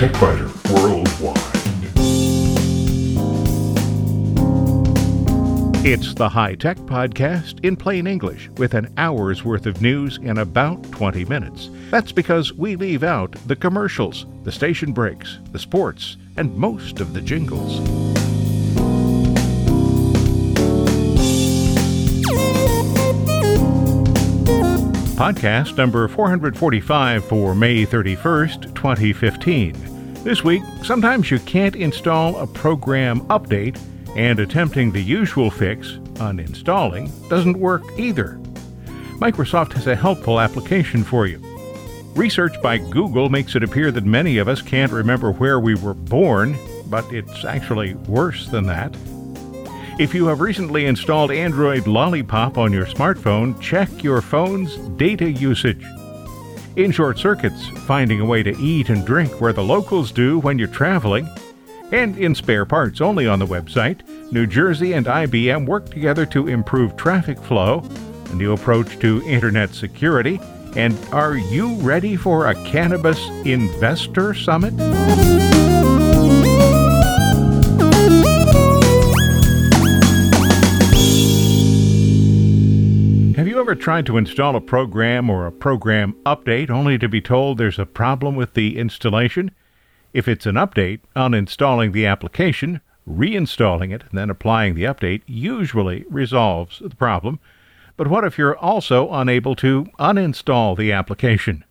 Worldwide. It's the High Tech Podcast in plain English with an hour's worth of news in about 20 minutes. That's because we leave out the commercials, the station breaks, the sports, and most of the jingles. Podcast number 445 for May 31st, 2015. This week, sometimes you can't install a program update, and attempting the usual fix, uninstalling, doesn't work either. Microsoft has a helpful application for you. Research by Google makes it appear that many of us can't remember where we were born, but it's actually worse than that. If you have recently installed Android Lollipop on your smartphone, check your phone's data usage. In short circuits, finding a way to eat and drink where the locals do when you're traveling. And in spare parts only on the website, New Jersey and IBM work together to improve traffic flow, a new approach to internet security, and are you ready for a cannabis investor summit? Ever tried to install a program or a program update only to be told there's a problem with the installation? If it's an update, uninstalling the application, reinstalling it, and then applying the update usually resolves the problem. But what if you're also unable to uninstall the application?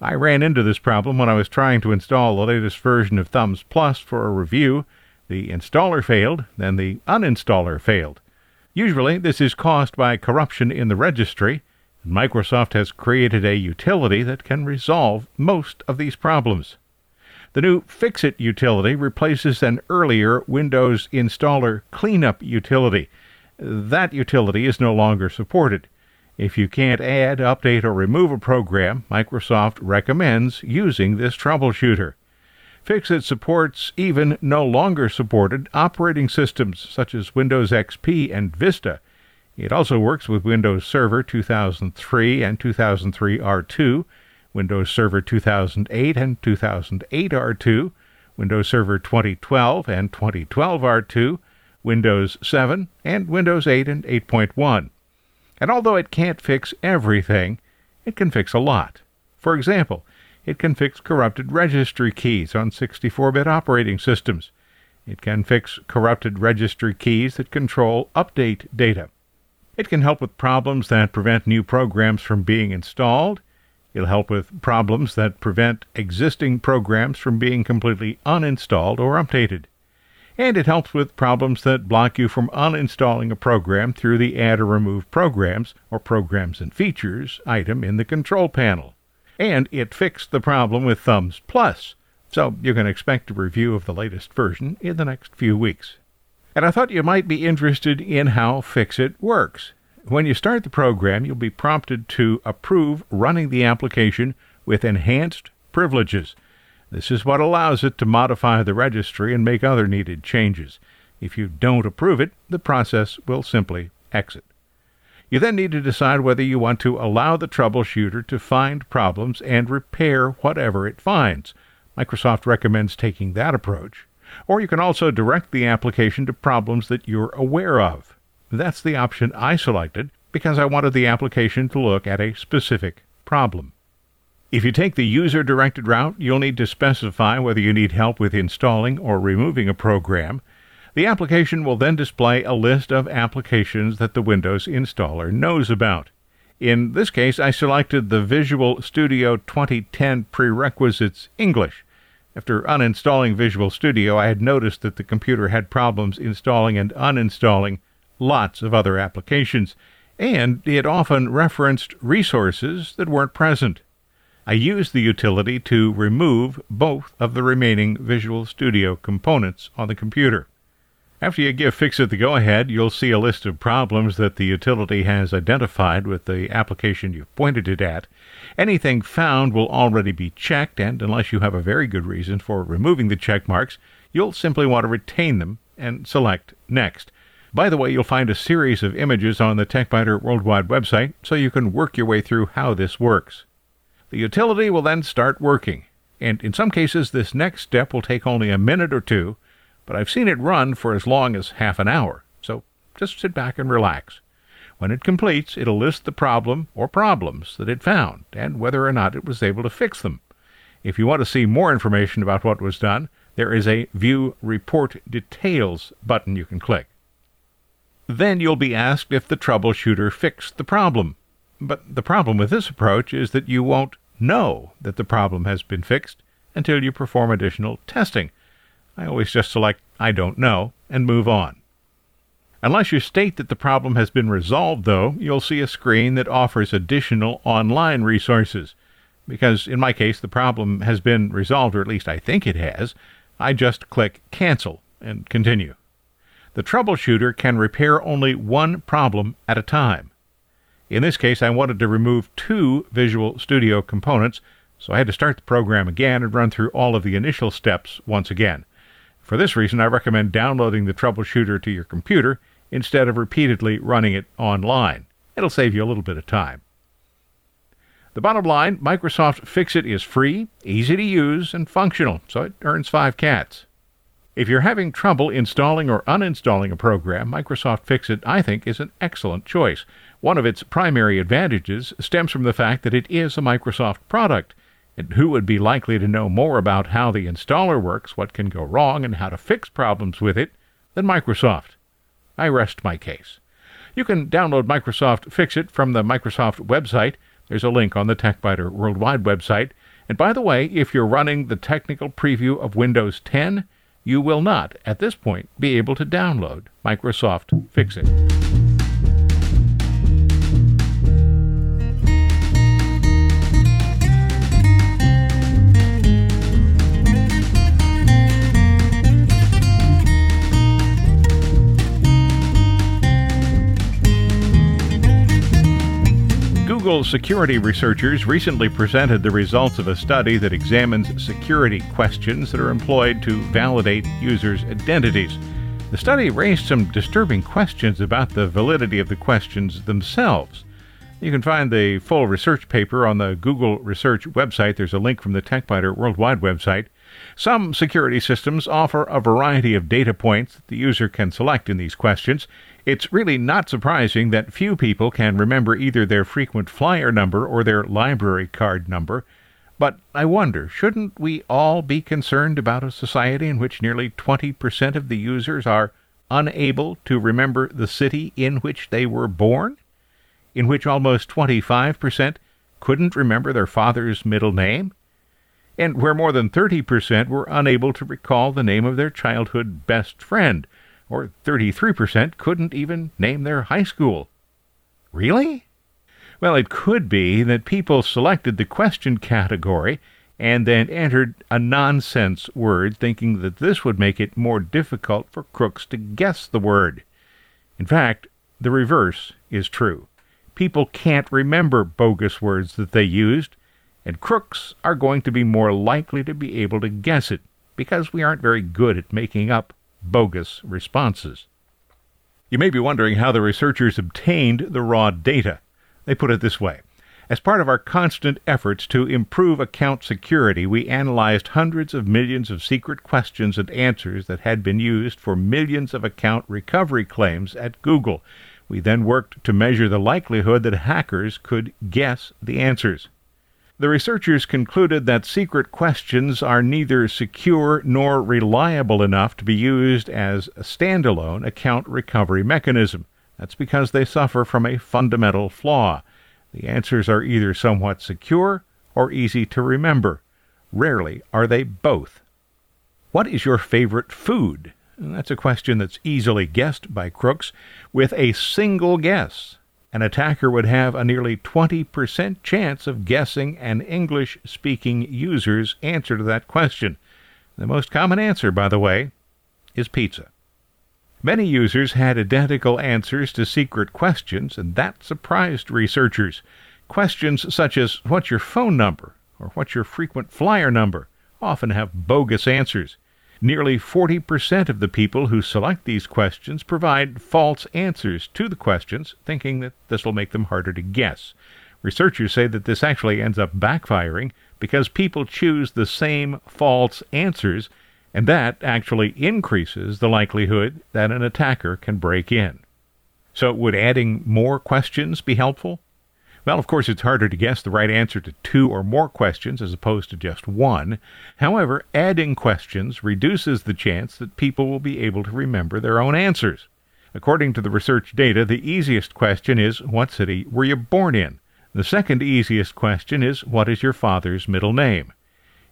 I ran into this problem when I was trying to install the latest version of Thumbs Plus for a review. The installer failed, then the uninstaller failed. Usually, this is caused by corruption in the registry, and Microsoft has created a utility that can resolve most of these problems. The new Fixit utility replaces an earlier Windows installer cleanup utility. That utility is no longer supported. If you can't add, update, or remove a program, Microsoft recommends using this troubleshooter. Fixit supports even no longer supported operating systems such as Windows XP and Vista. It also works with Windows Server 2003 and 2003 R2, Windows Server 2008 and 2008 R2, Windows Server 2012 and 2012 R2, Windows 7, and Windows 8 and 8.1. And although it can't fix everything, it can fix a lot. For example, it can fix corrupted registry keys on 64 bit operating systems. It can fix corrupted registry keys that control update data. It can help with problems that prevent new programs from being installed. It'll help with problems that prevent existing programs from being completely uninstalled or updated. And it helps with problems that block you from uninstalling a program through the Add or Remove Programs or Programs and Features item in the control panel and it fixed the problem with Thumbs Plus, so you can expect a review of the latest version in the next few weeks. And I thought you might be interested in how Fixit works. When you start the program, you'll be prompted to approve running the application with enhanced privileges. This is what allows it to modify the registry and make other needed changes. If you don't approve it, the process will simply exit. You then need to decide whether you want to allow the troubleshooter to find problems and repair whatever it finds. Microsoft recommends taking that approach. Or you can also direct the application to problems that you're aware of. That's the option I selected because I wanted the application to look at a specific problem. If you take the user directed route, you'll need to specify whether you need help with installing or removing a program. The application will then display a list of applications that the Windows installer knows about. In this case, I selected the Visual Studio 2010 Prerequisites English. After uninstalling Visual Studio, I had noticed that the computer had problems installing and uninstalling lots of other applications, and it often referenced resources that weren't present. I used the utility to remove both of the remaining Visual Studio components on the computer. After you give Fixit the go ahead, you'll see a list of problems that the utility has identified with the application you've pointed it at. Anything found will already be checked, and unless you have a very good reason for removing the check marks, you'll simply want to retain them and select Next. By the way, you'll find a series of images on the TechByter Worldwide website so you can work your way through how this works. The utility will then start working. And in some cases, this next step will take only a minute or two, but I've seen it run for as long as half an hour. So just sit back and relax. When it completes, it'll list the problem or problems that it found and whether or not it was able to fix them. If you want to see more information about what was done, there is a View Report Details button you can click. Then you'll be asked if the troubleshooter fixed the problem. But the problem with this approach is that you won't know that the problem has been fixed until you perform additional testing. I always just select I don't know and move on. Unless you state that the problem has been resolved, though, you'll see a screen that offers additional online resources. Because in my case, the problem has been resolved, or at least I think it has, I just click Cancel and continue. The troubleshooter can repair only one problem at a time. In this case, I wanted to remove two Visual Studio components, so I had to start the program again and run through all of the initial steps once again. For this reason, I recommend downloading the troubleshooter to your computer instead of repeatedly running it online. It'll save you a little bit of time. The bottom line Microsoft Fixit is free, easy to use, and functional, so it earns five cats. If you're having trouble installing or uninstalling a program, Microsoft Fixit, I think, is an excellent choice. One of its primary advantages stems from the fact that it is a Microsoft product. And who would be likely to know more about how the installer works, what can go wrong, and how to fix problems with it than Microsoft? I rest my case. You can download Microsoft Fix It from the Microsoft website. There's a link on the TechByter Worldwide website. And by the way, if you're running the technical preview of Windows 10, you will not, at this point, be able to download Microsoft Fixit. Google security researchers recently presented the results of a study that examines security questions that are employed to validate users' identities. The study raised some disturbing questions about the validity of the questions themselves. You can find the full research paper on the Google Research website. There's a link from the TechByter Worldwide website. Some security systems offer a variety of data points that the user can select in these questions. It's really not surprising that few people can remember either their frequent flyer number or their library card number. But I wonder, shouldn't we all be concerned about a society in which nearly 20% of the users are unable to remember the city in which they were born? In which almost 25% couldn't remember their father's middle name? And where more than 30% were unable to recall the name of their childhood best friend? or 33% couldn't even name their high school. Really? Well, it could be that people selected the question category and then entered a nonsense word thinking that this would make it more difficult for crooks to guess the word. In fact, the reverse is true. People can't remember bogus words that they used, and crooks are going to be more likely to be able to guess it because we aren't very good at making up bogus responses. You may be wondering how the researchers obtained the raw data. They put it this way. As part of our constant efforts to improve account security, we analyzed hundreds of millions of secret questions and answers that had been used for millions of account recovery claims at Google. We then worked to measure the likelihood that hackers could guess the answers. The researchers concluded that secret questions are neither secure nor reliable enough to be used as a standalone account recovery mechanism. That's because they suffer from a fundamental flaw. The answers are either somewhat secure or easy to remember. Rarely are they both. What is your favorite food? That's a question that's easily guessed by crooks with a single guess an attacker would have a nearly 20% chance of guessing an English speaking user's answer to that question. The most common answer, by the way, is pizza. Many users had identical answers to secret questions, and that surprised researchers. Questions such as, What's your phone number? or What's your frequent flyer number? often have bogus answers. Nearly 40% of the people who select these questions provide false answers to the questions, thinking that this will make them harder to guess. Researchers say that this actually ends up backfiring because people choose the same false answers, and that actually increases the likelihood that an attacker can break in. So, would adding more questions be helpful? Well, of course, it's harder to guess the right answer to two or more questions as opposed to just one. However, adding questions reduces the chance that people will be able to remember their own answers. According to the research data, the easiest question is, What city were you born in? The second easiest question is, What is your father's middle name?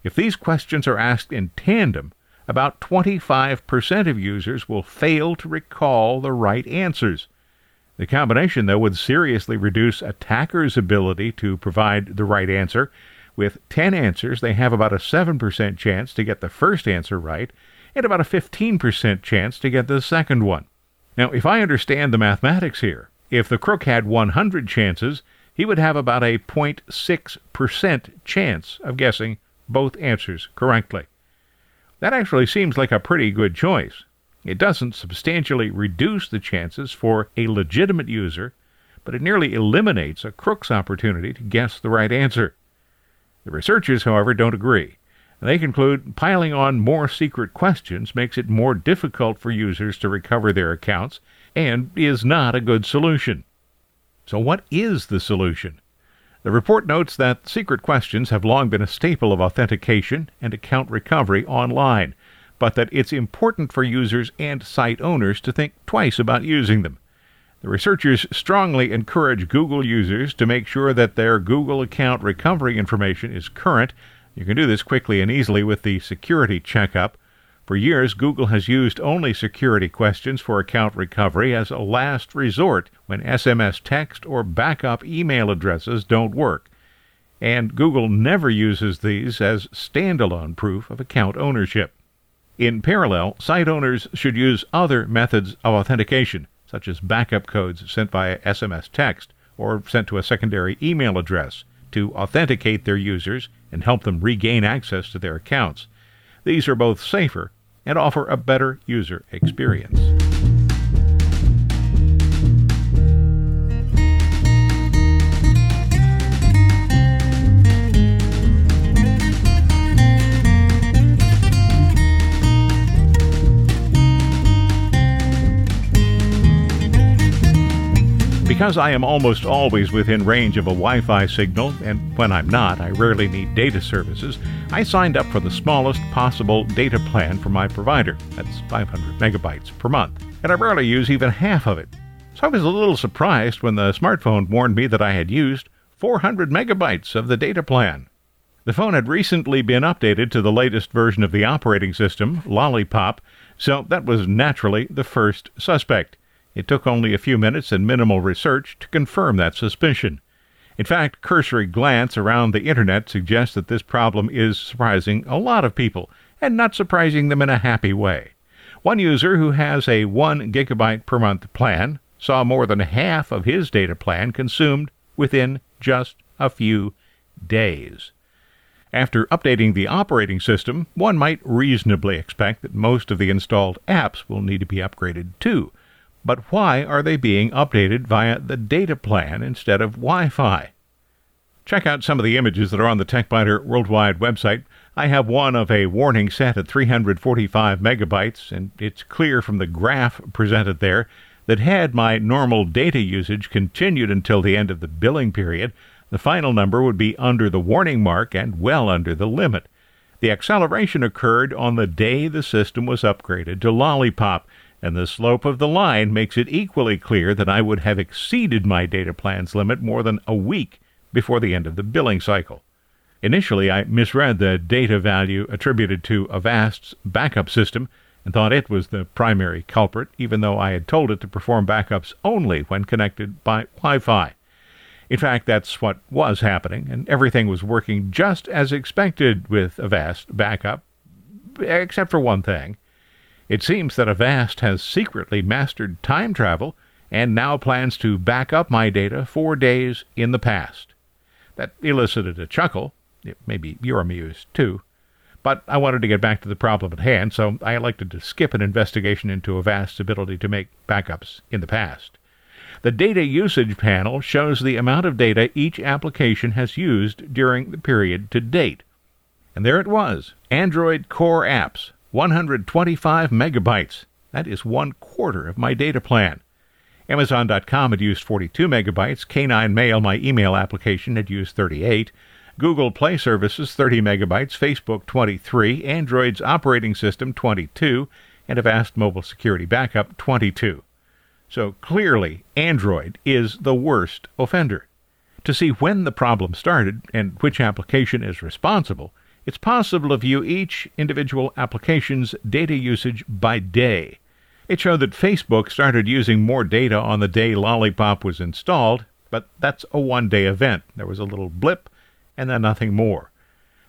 If these questions are asked in tandem, about 25% of users will fail to recall the right answers. The combination, though, would seriously reduce attackers' ability to provide the right answer. With 10 answers, they have about a 7% chance to get the first answer right, and about a 15% chance to get the second one. Now, if I understand the mathematics here, if the crook had 100 chances, he would have about a 0.6% chance of guessing both answers correctly. That actually seems like a pretty good choice. It doesn't substantially reduce the chances for a legitimate user, but it nearly eliminates a crook's opportunity to guess the right answer. The researchers, however, don't agree. They conclude piling on more secret questions makes it more difficult for users to recover their accounts and is not a good solution. So, what is the solution? The report notes that secret questions have long been a staple of authentication and account recovery online, but that it's important for users and site owners to think twice about using them. The researchers strongly encourage Google users to make sure that their Google account recovery information is current. You can do this quickly and easily with the security checkup. For years, Google has used only security questions for account recovery as a last resort when SMS text or backup email addresses don't work. And Google never uses these as standalone proof of account ownership. In parallel, site owners should use other methods of authentication, such as backup codes sent via SMS text or sent to a secondary email address, to authenticate their users and help them regain access to their accounts. These are both safer and offer a better user experience. Because I am almost always within range of a Wi Fi signal, and when I'm not, I rarely need data services, I signed up for the smallest possible data plan for my provider. That's 500 megabytes per month. And I rarely use even half of it. So I was a little surprised when the smartphone warned me that I had used 400 megabytes of the data plan. The phone had recently been updated to the latest version of the operating system, Lollipop, so that was naturally the first suspect. It took only a few minutes and minimal research to confirm that suspicion. In fact, cursory glance around the internet suggests that this problem is surprising a lot of people, and not surprising them in a happy way. One user who has a 1 gigabyte per month plan saw more than half of his data plan consumed within just a few days. After updating the operating system, one might reasonably expect that most of the installed apps will need to be upgraded too. But why are they being updated via the data plan instead of Wi Fi? Check out some of the images that are on the TechByter Worldwide website. I have one of a warning set at 345 megabytes, and it's clear from the graph presented there that had my normal data usage continued until the end of the billing period, the final number would be under the warning mark and well under the limit. The acceleration occurred on the day the system was upgraded to Lollipop, and the slope of the line makes it equally clear that I would have exceeded my data plan's limit more than a week before the end of the billing cycle. Initially, I misread the data value attributed to Avast's backup system and thought it was the primary culprit, even though I had told it to perform backups only when connected by Wi Fi. In fact, that's what was happening, and everything was working just as expected with Avast backup, except for one thing. It seems that Avast has secretly mastered time travel and now plans to back up my data four days in the past. That elicited a chuckle. Maybe you're amused too. But I wanted to get back to the problem at hand, so I elected to skip an investigation into Avast's ability to make backups in the past. The data usage panel shows the amount of data each application has used during the period to date. And there it was Android Core Apps, 125 megabytes. That is one quarter of my data plan. Amazon.com had used 42 megabytes. K9 Mail, my email application, had used 38. Google Play Services, 30 megabytes. Facebook, 23. Android's operating system, 22. And Avast Mobile Security Backup, 22. So clearly, Android is the worst offender. To see when the problem started and which application is responsible, it's possible to view each individual application's data usage by day. It showed that Facebook started using more data on the day Lollipop was installed, but that's a one day event. There was a little blip and then nothing more.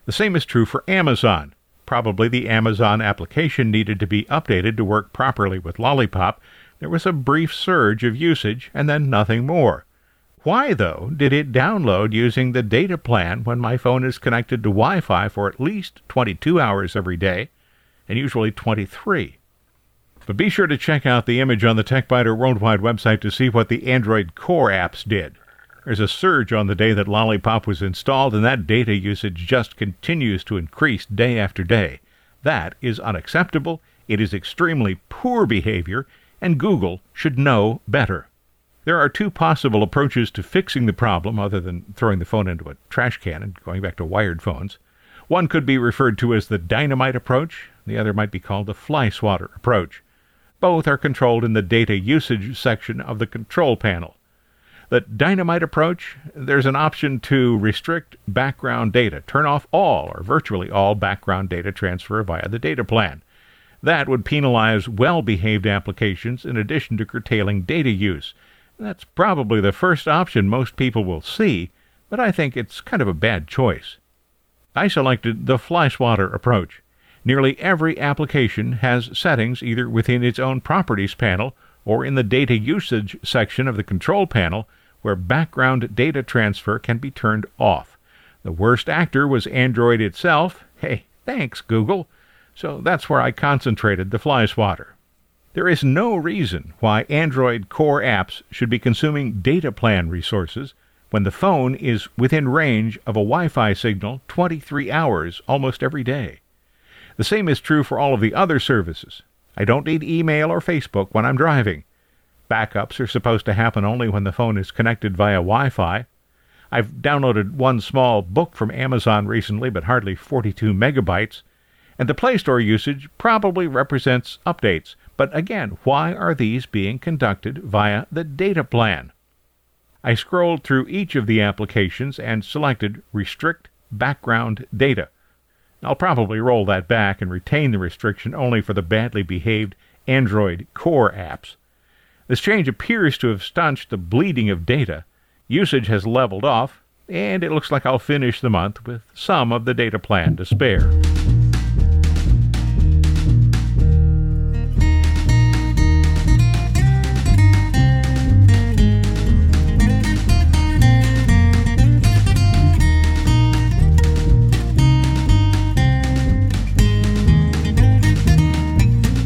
The same is true for Amazon. Probably the Amazon application needed to be updated to work properly with Lollipop. There was a brief surge of usage and then nothing more. Why, though, did it download using the data plan when my phone is connected to Wi Fi for at least 22 hours every day, and usually 23? But be sure to check out the image on the TechByter Worldwide website to see what the Android Core apps did. There's a surge on the day that Lollipop was installed, and that data usage just continues to increase day after day. That is unacceptable. It is extremely poor behavior, and Google should know better. There are two possible approaches to fixing the problem other than throwing the phone into a trash can and going back to wired phones. One could be referred to as the dynamite approach, the other might be called the fly swatter approach. Both are controlled in the data usage section of the control panel. The dynamite approach, there's an option to restrict background data, turn off all or virtually all background data transfer via the data plan. That would penalize well behaved applications in addition to curtailing data use. That's probably the first option most people will see, but I think it's kind of a bad choice. I selected the fly swatter approach. Nearly every application has settings either within its own properties panel or in the data usage section of the control panel where background data transfer can be turned off. The worst actor was Android itself. Hey, thanks, Google. So that's where I concentrated the fly swatter. There is no reason why Android core apps should be consuming data plan resources when the phone is within range of a Wi Fi signal 23 hours almost every day. The same is true for all of the other services. I don't need email or Facebook when I'm driving. Backups are supposed to happen only when the phone is connected via Wi Fi. I've downloaded one small book from Amazon recently, but hardly 42 megabytes. And the Play Store usage probably represents updates. But again, why are these being conducted via the data plan? I scrolled through each of the applications and selected Restrict Background Data. I'll probably roll that back and retain the restriction only for the badly behaved Android core apps. This change appears to have staunched the bleeding of data. Usage has leveled off, and it looks like I'll finish the month with some of the data plan to spare.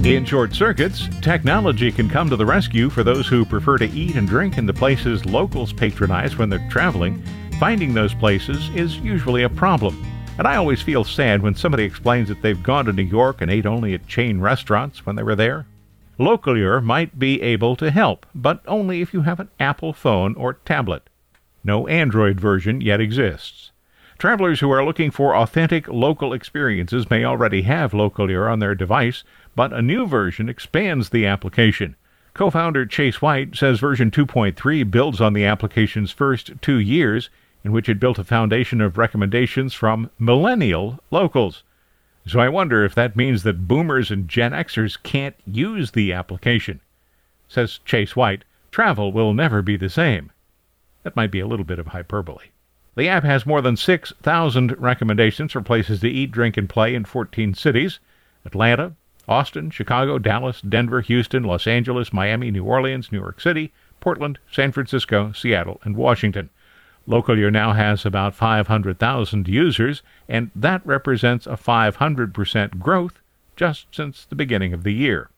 In short circuits, technology can come to the rescue for those who prefer to eat and drink in the places locals patronize when they're traveling. Finding those places is usually a problem. And I always feel sad when somebody explains that they've gone to New York and ate only at chain restaurants when they were there. Localeur might be able to help, but only if you have an Apple phone or tablet. No Android version yet exists. Travelers who are looking for authentic local experiences may already have Localeur on their device, but a new version expands the application. Co founder Chase White says version 2.3 builds on the application's first two years, in which it built a foundation of recommendations from millennial locals. So I wonder if that means that boomers and Gen Xers can't use the application. Says Chase White, travel will never be the same. That might be a little bit of hyperbole. The app has more than 6,000 recommendations for places to eat, drink, and play in 14 cities Atlanta, Austin, Chicago, Dallas, Denver, Houston, Los Angeles, Miami, New Orleans, New York City, Portland, San Francisco, Seattle, and Washington. Localeur now has about 500,000 users, and that represents a 500% growth just since the beginning of the year.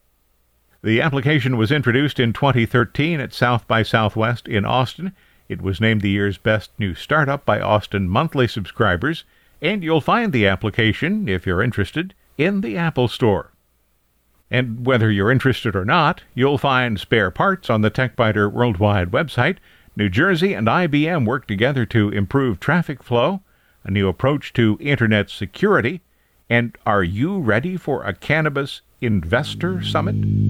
The application was introduced in 2013 at South by Southwest in Austin. It was named the year's best new startup by Austin monthly subscribers, and you'll find the application, if you're interested, in the Apple Store. And whether you're interested or not, you'll find spare parts on the TechByter Worldwide website. New Jersey and IBM work together to improve traffic flow, a new approach to internet security, and are you ready for a cannabis investor summit?